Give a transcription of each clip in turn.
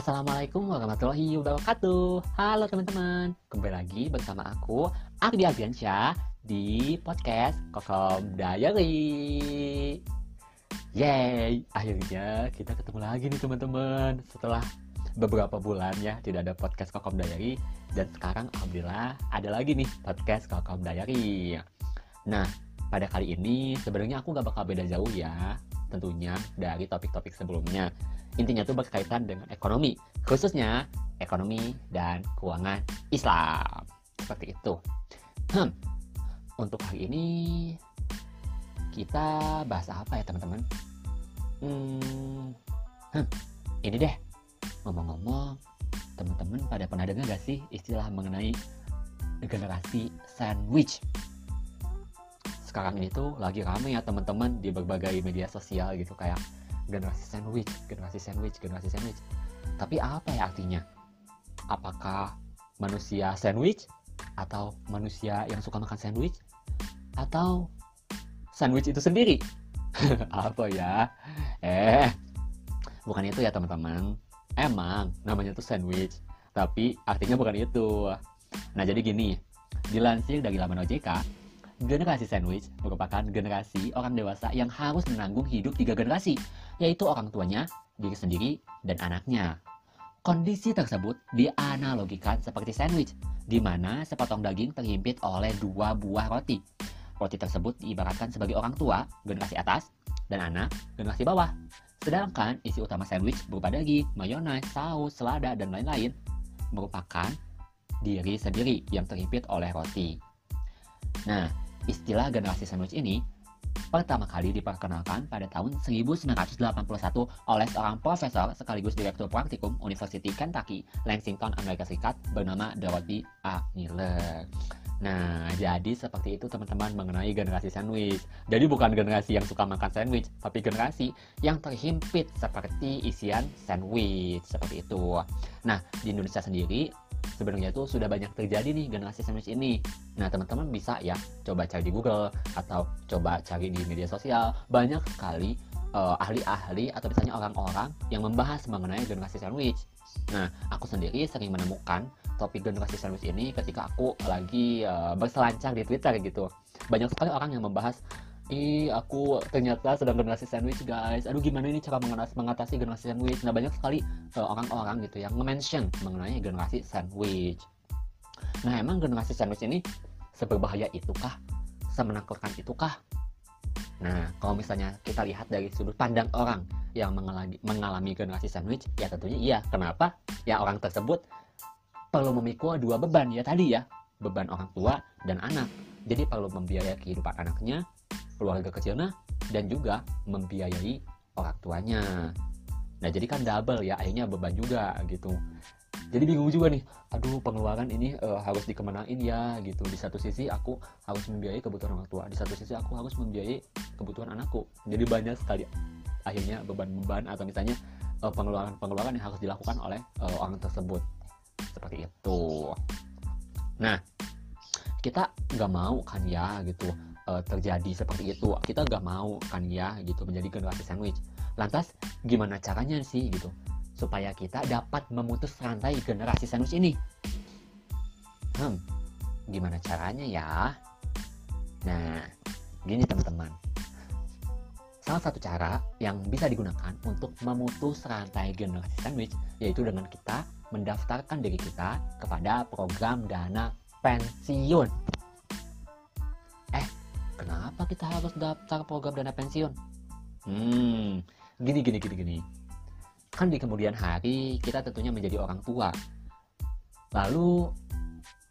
Assalamualaikum warahmatullahi wabarakatuh. Halo teman-teman. Kembali lagi bersama aku Ardi Ardiansyah Di podcast Kokom Diary. Yeay Akhirnya kita ketemu lagi nih teman-teman. Setelah beberapa bulan ya Tidak ada podcast Kokom Diary. Dan sekarang Alhamdulillah ada lagi nih podcast Kokom Diary. Nah pada kali ini sebenarnya aku gak bakal beda jauh ya tentunya dari topik-topik sebelumnya intinya tuh berkaitan dengan ekonomi, khususnya ekonomi dan keuangan Islam. Seperti itu. Hmm. Untuk hari ini kita bahas apa ya teman-teman? Hmm. hmm. Ini deh. Ngomong-ngomong, teman-teman pada pernah dengar gak sih istilah mengenai generasi sandwich? Sekarang ini tuh lagi rame ya teman-teman di berbagai media sosial gitu kayak generasi sandwich, generasi sandwich, generasi sandwich. Tapi apa ya artinya? Apakah manusia sandwich atau manusia yang suka makan sandwich atau sandwich itu sendiri? apa ya? Eh, bukan itu ya teman-teman. Emang namanya tuh sandwich, tapi artinya bukan itu. Nah jadi gini, dilansir dari laman OJK, generasi sandwich merupakan generasi orang dewasa yang harus menanggung hidup tiga generasi yaitu orang tuanya, diri sendiri, dan anaknya. Kondisi tersebut dianalogikan seperti sandwich, di mana sepotong daging terhimpit oleh dua buah roti. Roti tersebut diibaratkan sebagai orang tua, generasi atas, dan anak, generasi bawah. Sedangkan isi utama sandwich berupa daging, mayones, saus, selada, dan lain-lain merupakan diri sendiri yang terhimpit oleh roti. Nah, istilah generasi sandwich ini pertama kali diperkenalkan pada tahun 1981 oleh seorang profesor sekaligus direktur praktikum University Kentucky, Lexington, Amerika Serikat bernama Dorothy A. Miller. Nah, jadi seperti itu teman-teman mengenai generasi sandwich. Jadi bukan generasi yang suka makan sandwich, tapi generasi yang terhimpit seperti isian sandwich, seperti itu. Nah, di Indonesia sendiri sebenarnya itu sudah banyak terjadi nih generasi sandwich ini. Nah, teman-teman bisa ya coba cari di Google atau coba cari di media sosial. Banyak sekali uh, ahli-ahli atau misalnya orang-orang yang membahas mengenai generasi sandwich. Nah, aku sendiri sering menemukan topik generasi sandwich ini ketika aku lagi uh, berselancar di Twitter gitu. Banyak sekali orang yang membahas ih aku ternyata sedang generasi sandwich guys. Aduh gimana ini cara mengatasi, generasi sandwich? Nah banyak sekali eh, orang-orang gitu yang mention mengenai generasi sandwich. Nah emang generasi sandwich ini seberbahaya itukah? Semenakutkan itukah? Nah kalau misalnya kita lihat dari sudut pandang orang yang mengalami, mengalami generasi sandwich ya tentunya iya. Kenapa? Ya orang tersebut perlu memikul dua beban ya tadi ya beban orang tua dan anak jadi perlu membiayai kehidupan anaknya keluarga kecilnya dan juga membiayai orang tuanya. Nah jadi kan double ya akhirnya beban juga gitu. Jadi bingung juga nih, aduh pengeluaran ini uh, harus dikemenain ya gitu. Di satu sisi aku harus membiayai kebutuhan orang tua, di satu sisi aku harus membiayai kebutuhan anakku. Jadi banyak sekali akhirnya beban-beban atau misalnya uh, pengeluaran-pengeluaran yang harus dilakukan oleh uh, orang tersebut. Seperti itu. Nah, kita nggak mau kan ya gitu uh, terjadi seperti itu. Kita nggak mau kan ya gitu menjadi generasi sandwich. Lantas gimana caranya sih gitu supaya kita dapat memutus rantai generasi sandwich ini? Hmm gimana caranya ya? Nah gini teman-teman. Salah satu cara yang bisa digunakan untuk memutus rantai generasi sandwich yaitu dengan kita mendaftarkan diri kita kepada program dana pensiun kenapa kita harus daftar program dana pensiun? Hmm, gini gini gini gini. Kan di kemudian hari kita tentunya menjadi orang tua. Lalu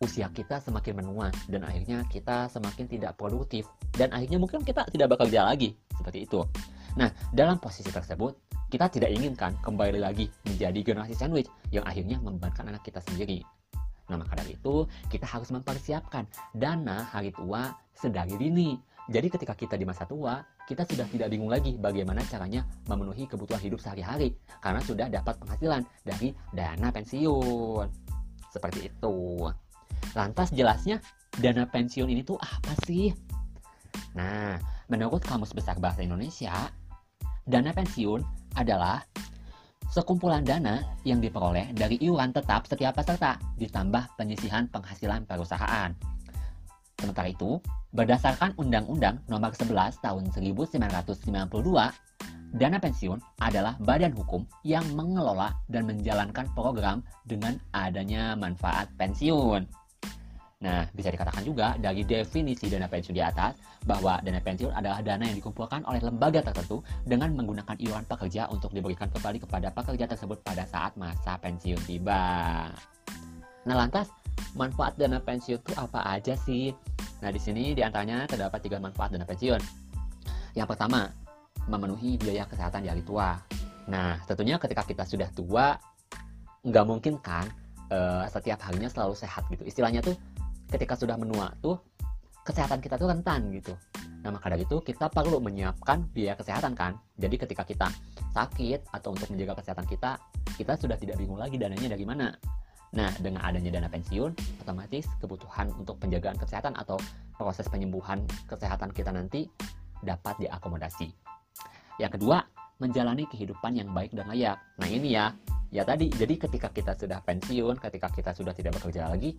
usia kita semakin menua dan akhirnya kita semakin tidak produktif dan akhirnya mungkin kita tidak bakal kerja lagi seperti itu. Nah, dalam posisi tersebut kita tidak inginkan kembali lagi menjadi generasi sandwich yang akhirnya membebankan anak kita sendiri. Nah, maka dari itu kita harus mempersiapkan dana hari tua sedari dini. Jadi ketika kita di masa tua, kita sudah tidak bingung lagi bagaimana caranya memenuhi kebutuhan hidup sehari-hari karena sudah dapat penghasilan dari dana pensiun. Seperti itu. Lantas jelasnya dana pensiun ini tuh apa sih? Nah, menurut Kamus Besar Bahasa Indonesia, dana pensiun adalah sekumpulan dana yang diperoleh dari iuran tetap setiap peserta ditambah penyisihan penghasilan perusahaan. Sementara itu, berdasarkan Undang-Undang Nomor 11 Tahun 1992, dana pensiun adalah badan hukum yang mengelola dan menjalankan program dengan adanya manfaat pensiun. Nah, bisa dikatakan juga dari definisi dana pensiun di atas bahwa dana pensiun adalah dana yang dikumpulkan oleh lembaga tertentu dengan menggunakan iuran pekerja untuk diberikan kembali kepada pekerja tersebut pada saat masa pensiun tiba. Nah, lantas manfaat dana pensiun itu apa aja sih? Nah, di sini di antaranya terdapat tiga manfaat dana pensiun. Yang pertama, memenuhi biaya kesehatan di hari tua. Nah, tentunya ketika kita sudah tua, nggak mungkin kan uh, setiap harinya selalu sehat gitu. Istilahnya tuh ketika sudah menua tuh kesehatan kita tuh rentan gitu. Nah maka dari itu kita perlu menyiapkan biaya kesehatan kan. Jadi ketika kita sakit atau untuk menjaga kesehatan kita, kita sudah tidak bingung lagi dananya dari mana. Nah dengan adanya dana pensiun, otomatis kebutuhan untuk penjagaan kesehatan atau proses penyembuhan kesehatan kita nanti dapat diakomodasi. Yang kedua, menjalani kehidupan yang baik dan layak. Nah ini ya, ya tadi, jadi ketika kita sudah pensiun, ketika kita sudah tidak bekerja lagi,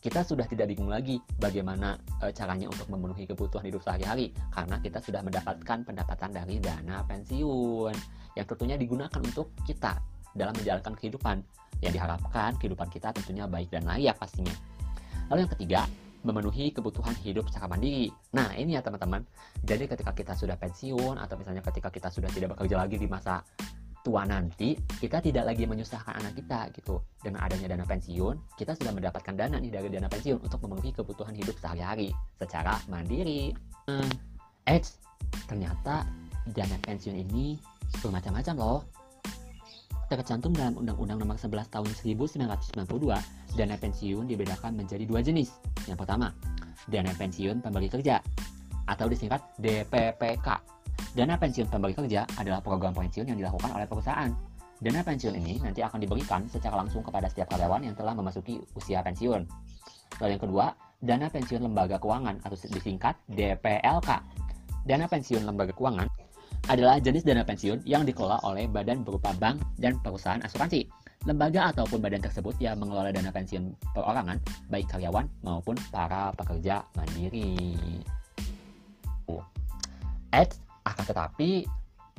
kita sudah tidak bingung lagi bagaimana e, caranya untuk memenuhi kebutuhan hidup sehari-hari karena kita sudah mendapatkan pendapatan dari dana pensiun yang tentunya digunakan untuk kita dalam menjalankan kehidupan yang diharapkan kehidupan kita tentunya baik dan layak pastinya. Lalu yang ketiga, memenuhi kebutuhan hidup secara mandiri. Nah, ini ya teman-teman. Jadi ketika kita sudah pensiun atau misalnya ketika kita sudah tidak bekerja lagi di masa tua nanti kita tidak lagi menyusahkan anak kita gitu. Dengan adanya dana pensiun kita sudah mendapatkan dana nih dari dana pensiun untuk memenuhi kebutuhan hidup sehari-hari secara mandiri. Hmm, eh ternyata dana pensiun ini bermacam-macam loh. Tercantum dalam Undang-Undang Nomor 11 Tahun 1992 dana pensiun dibedakan menjadi dua jenis. Yang pertama dana pensiun pemberi kerja atau disingkat DPPK Dana pensiun pemberi kerja adalah program pensiun yang dilakukan oleh perusahaan. Dana pensiun ini nanti akan diberikan secara langsung kepada setiap karyawan yang telah memasuki usia pensiun. Lalu yang kedua, dana pensiun lembaga keuangan atau disingkat DPLK. Dana pensiun lembaga keuangan adalah jenis dana pensiun yang dikelola oleh badan berupa bank dan perusahaan asuransi. Lembaga ataupun badan tersebut yang mengelola dana pensiun perorangan, baik karyawan maupun para pekerja mandiri. Eits, akan tetapi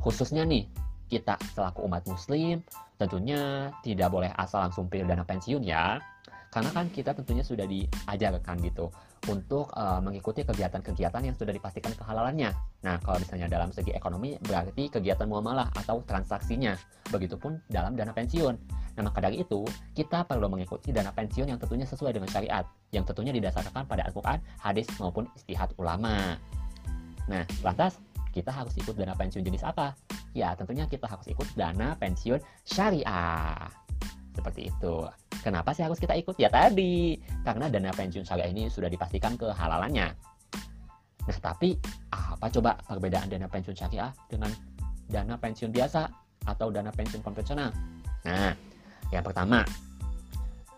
khususnya nih kita selaku umat muslim tentunya tidak boleh asal langsung pilih dana pensiun ya. Karena kan kita tentunya sudah diajarkan gitu untuk uh, mengikuti kegiatan-kegiatan yang sudah dipastikan kehalalannya. Nah, kalau misalnya dalam segi ekonomi berarti kegiatan muamalah atau transaksinya. Begitupun dalam dana pensiun. Nah, maka dari itu, kita perlu mengikuti dana pensiun yang tentunya sesuai dengan syariat, yang tentunya didasarkan pada Al-Quran, hadis, maupun istihad ulama. Nah, lantas kita harus ikut dana pensiun jenis apa? Ya, tentunya kita harus ikut dana pensiun syariah. Seperti itu. Kenapa sih harus kita ikut? Ya tadi, karena dana pensiun syariah ini sudah dipastikan kehalalannya. Nah, tapi apa coba perbedaan dana pensiun syariah dengan dana pensiun biasa atau dana pensiun konvensional? Nah, yang pertama,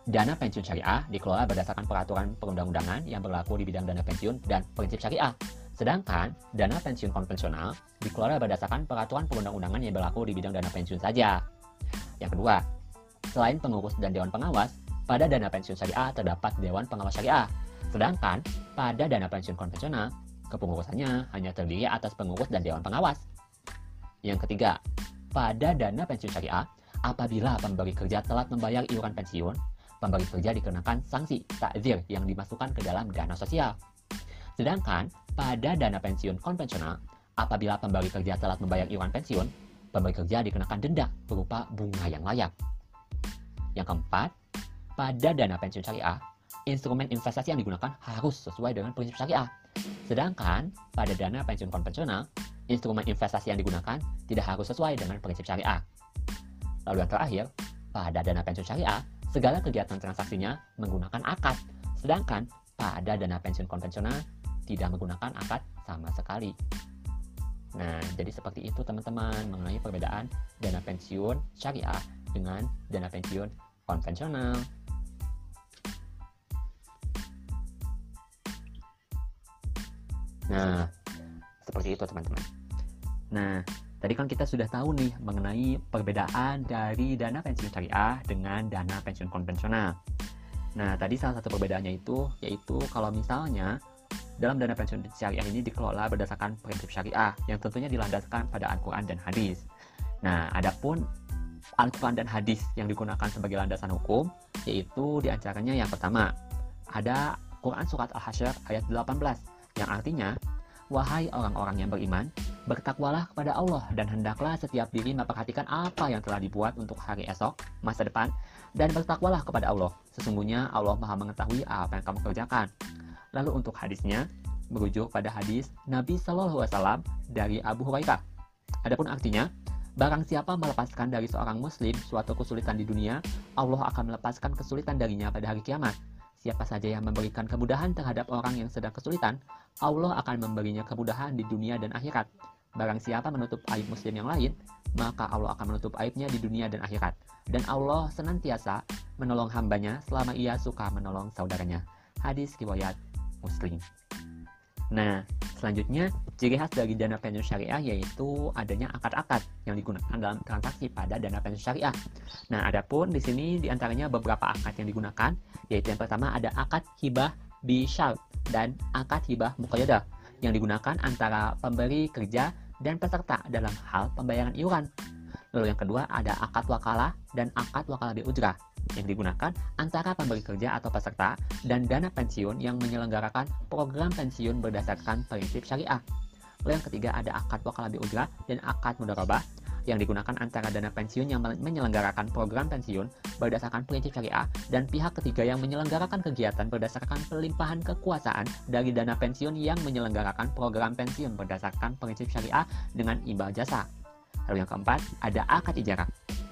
dana pensiun syariah dikelola berdasarkan peraturan perundang-undangan yang berlaku di bidang dana pensiun dan prinsip syariah Sedangkan dana pensiun konvensional dikelola berdasarkan peraturan perundang-undangan yang berlaku di bidang dana pensiun saja. Yang kedua, selain pengurus dan dewan pengawas, pada dana pensiun syariah terdapat dewan pengawas syariah. Sedangkan pada dana pensiun konvensional, kepengurusannya hanya terdiri atas pengurus dan dewan pengawas. Yang ketiga, pada dana pensiun syariah, apabila pemberi kerja telat membayar iuran pensiun, pemberi kerja dikenakan sanksi takzir yang dimasukkan ke dalam dana sosial. Sedangkan pada dana pensiun konvensional, apabila pemberi kerja telat membayar iuran pensiun, pemberi kerja dikenakan denda berupa bunga yang layak. Yang keempat, pada dana pensiun syariah, instrumen investasi yang digunakan harus sesuai dengan prinsip syariah. Sedangkan pada dana pensiun konvensional, instrumen investasi yang digunakan tidak harus sesuai dengan prinsip syariah. Lalu yang terakhir, pada dana pensiun syariah, segala kegiatan transaksinya menggunakan akad. Sedangkan pada dana pensiun konvensional, tidak menggunakan akad sama sekali. Nah, jadi seperti itu teman-teman mengenai perbedaan dana pensiun syariah dengan dana pensiun konvensional. Nah, seperti itu teman-teman. Nah, tadi kan kita sudah tahu nih mengenai perbedaan dari dana pensiun syariah dengan dana pensiun konvensional. Nah, tadi salah satu perbedaannya itu yaitu kalau misalnya dalam dana pensiun syariah ini dikelola berdasarkan prinsip syariah yang tentunya dilandaskan pada Al-Quran dan hadis. Nah, adapun Al-Quran dan hadis yang digunakan sebagai landasan hukum yaitu di antaranya yang pertama ada Quran Surat Al-Hasyr ayat 18 yang artinya Wahai orang-orang yang beriman, bertakwalah kepada Allah dan hendaklah setiap diri memperhatikan apa yang telah dibuat untuk hari esok, masa depan, dan bertakwalah kepada Allah. Sesungguhnya Allah maha mengetahui apa yang kamu kerjakan. Lalu untuk hadisnya, merujuk pada hadis Nabi Shallallahu Alaihi Wasallam dari Abu Hurairah. Adapun artinya, barang siapa melepaskan dari seorang muslim suatu kesulitan di dunia, Allah akan melepaskan kesulitan darinya pada hari kiamat. Siapa saja yang memberikan kemudahan terhadap orang yang sedang kesulitan, Allah akan memberinya kemudahan di dunia dan akhirat. Barang siapa menutup aib muslim yang lain, maka Allah akan menutup aibnya di dunia dan akhirat. Dan Allah senantiasa menolong hambanya selama ia suka menolong saudaranya. Hadis riwayat Muslim. Nah, selanjutnya ciri khas dari dana pensiun syariah yaitu adanya akad-akad yang digunakan dalam transaksi pada dana pensiun syariah. Nah, adapun di sini di antaranya beberapa akad yang digunakan, yaitu yang pertama ada akad hibah bishal dan akad hibah muqayyadah yang digunakan antara pemberi kerja dan peserta dalam hal pembayaran iuran. Lalu yang kedua ada akad wakalah dan akad wakalah bi ujrah yang digunakan antara pemberi kerja atau peserta dan dana pensiun yang menyelenggarakan program pensiun berdasarkan prinsip syariah. Lalu yang ketiga ada akad wakalah ujrah dan akad mudarabah yang digunakan antara dana pensiun yang menyelenggarakan program pensiun berdasarkan prinsip syariah dan pihak ketiga yang menyelenggarakan kegiatan berdasarkan pelimpahan kekuasaan dari dana pensiun yang menyelenggarakan program pensiun berdasarkan prinsip syariah dengan imbal jasa. Lalu yang keempat, ada akad ijarah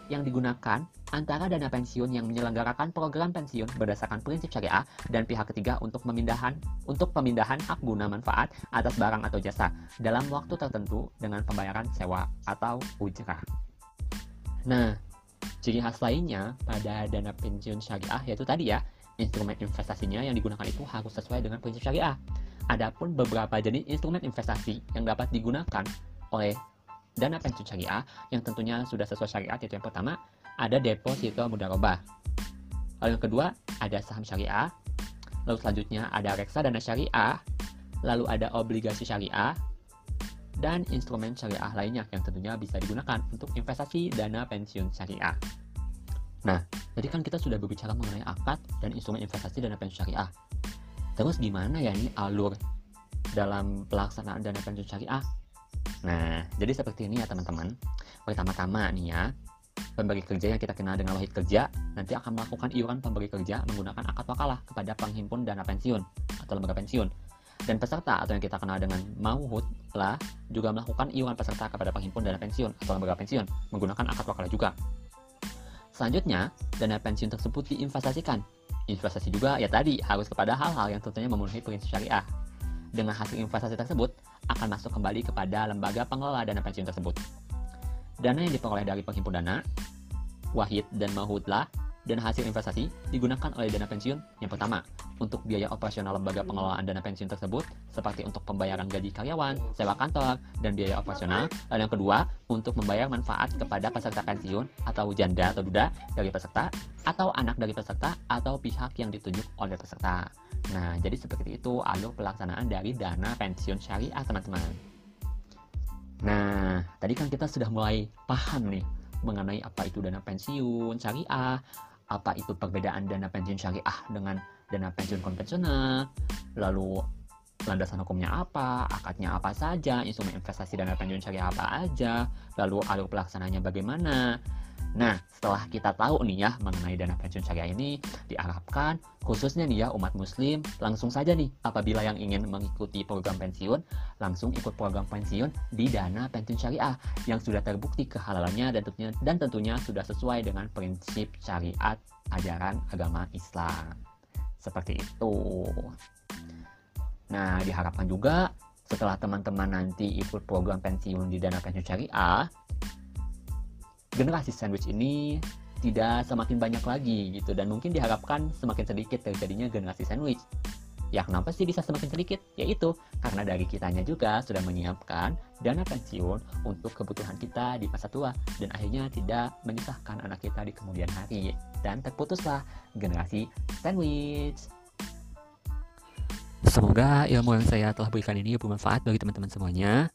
yang digunakan antara dana pensiun yang menyelenggarakan program pensiun berdasarkan prinsip syariah dan pihak ketiga untuk pemindahan untuk pemindahan hak guna manfaat atas barang atau jasa dalam waktu tertentu dengan pembayaran sewa atau ujrah. Nah, ciri khas lainnya pada dana pensiun syariah yaitu tadi ya, instrumen investasinya yang digunakan itu harus sesuai dengan prinsip syariah. Adapun beberapa jenis instrumen investasi yang dapat digunakan oleh dana pensiun syariah yang tentunya sudah sesuai syariat yaitu yang pertama ada deposito mudharabah. Lalu yang kedua ada saham syariah. Lalu selanjutnya ada reksadana syariah. Lalu ada obligasi syariah dan instrumen syariah lainnya yang tentunya bisa digunakan untuk investasi dana pensiun syariah. Nah, tadi kan kita sudah berbicara mengenai akad dan instrumen investasi dana pensiun syariah. Terus gimana ya ini alur dalam pelaksanaan dana pensiun syariah? Nah, jadi seperti ini ya teman-teman. Pertama-tama nih ya, pemberi kerja yang kita kenal dengan wahid kerja nanti akan melakukan iuran pemberi kerja menggunakan akad wakalah kepada penghimpun dana pensiun atau lembaga pensiun. Dan peserta atau yang kita kenal dengan mauhud lah juga melakukan iuran peserta kepada penghimpun dana pensiun atau lembaga pensiun menggunakan akad wakalah juga. Selanjutnya, dana pensiun tersebut diinvestasikan. Investasi juga ya tadi harus kepada hal-hal yang tentunya memenuhi prinsip syariah. Dengan hasil investasi tersebut, akan masuk kembali kepada lembaga pengelola dana pensiun tersebut. Dana yang diperoleh dari penghimpun dana, wahid dan mahudlah, dan hasil investasi digunakan oleh dana pensiun yang pertama untuk biaya operasional lembaga pengelolaan dana pensiun tersebut seperti untuk pembayaran gaji karyawan, sewa kantor, dan biaya operasional. Dan yang kedua untuk membayar manfaat kepada peserta pensiun atau janda atau duda dari peserta atau anak dari peserta atau pihak yang ditunjuk oleh peserta. Nah, jadi seperti itu alur pelaksanaan dari dana pensiun syariah, teman-teman. Nah, tadi kan kita sudah mulai paham nih mengenai apa itu dana pensiun syariah, apa itu perbedaan dana pensiun syariah dengan dana pensiun konvensional, lalu landasan hukumnya apa, akadnya apa saja, instrumen investasi dana pensiun syariah apa aja, lalu alur pelaksananya bagaimana. Nah, setelah kita tahu nih ya mengenai dana pensiun syariah ini, diharapkan khususnya nih ya umat muslim langsung saja nih apabila yang ingin mengikuti program pensiun, langsung ikut program pensiun di dana pensiun syariah yang sudah terbukti kehalalannya dan tentunya, dan tentunya sudah sesuai dengan prinsip syariat ajaran agama Islam. Seperti itu. Nah, diharapkan juga setelah teman-teman nanti ikut program pensiun di dana pensiun syariah, generasi sandwich ini tidak semakin banyak lagi gitu dan mungkin diharapkan semakin sedikit terjadinya generasi sandwich. Ya kenapa sih bisa semakin sedikit? Yaitu karena dari kitanya juga sudah menyiapkan dana pensiun untuk kebutuhan kita di masa tua dan akhirnya tidak menyusahkan anak kita di kemudian hari dan terputuslah generasi sandwich. Semoga ilmu yang saya telah berikan ini bermanfaat bagi teman-teman semuanya.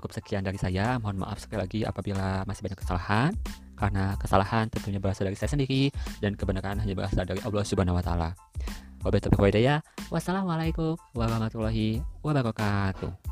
Cukup sekian dari saya. Mohon maaf sekali lagi apabila masih banyak kesalahan. Karena kesalahan tentunya berasal dari saya sendiri dan kebenaran hanya berasal dari Allah Subhanahu wa taala. Wabillahi Wassalamualaikum warahmatullahi wabarakatuh.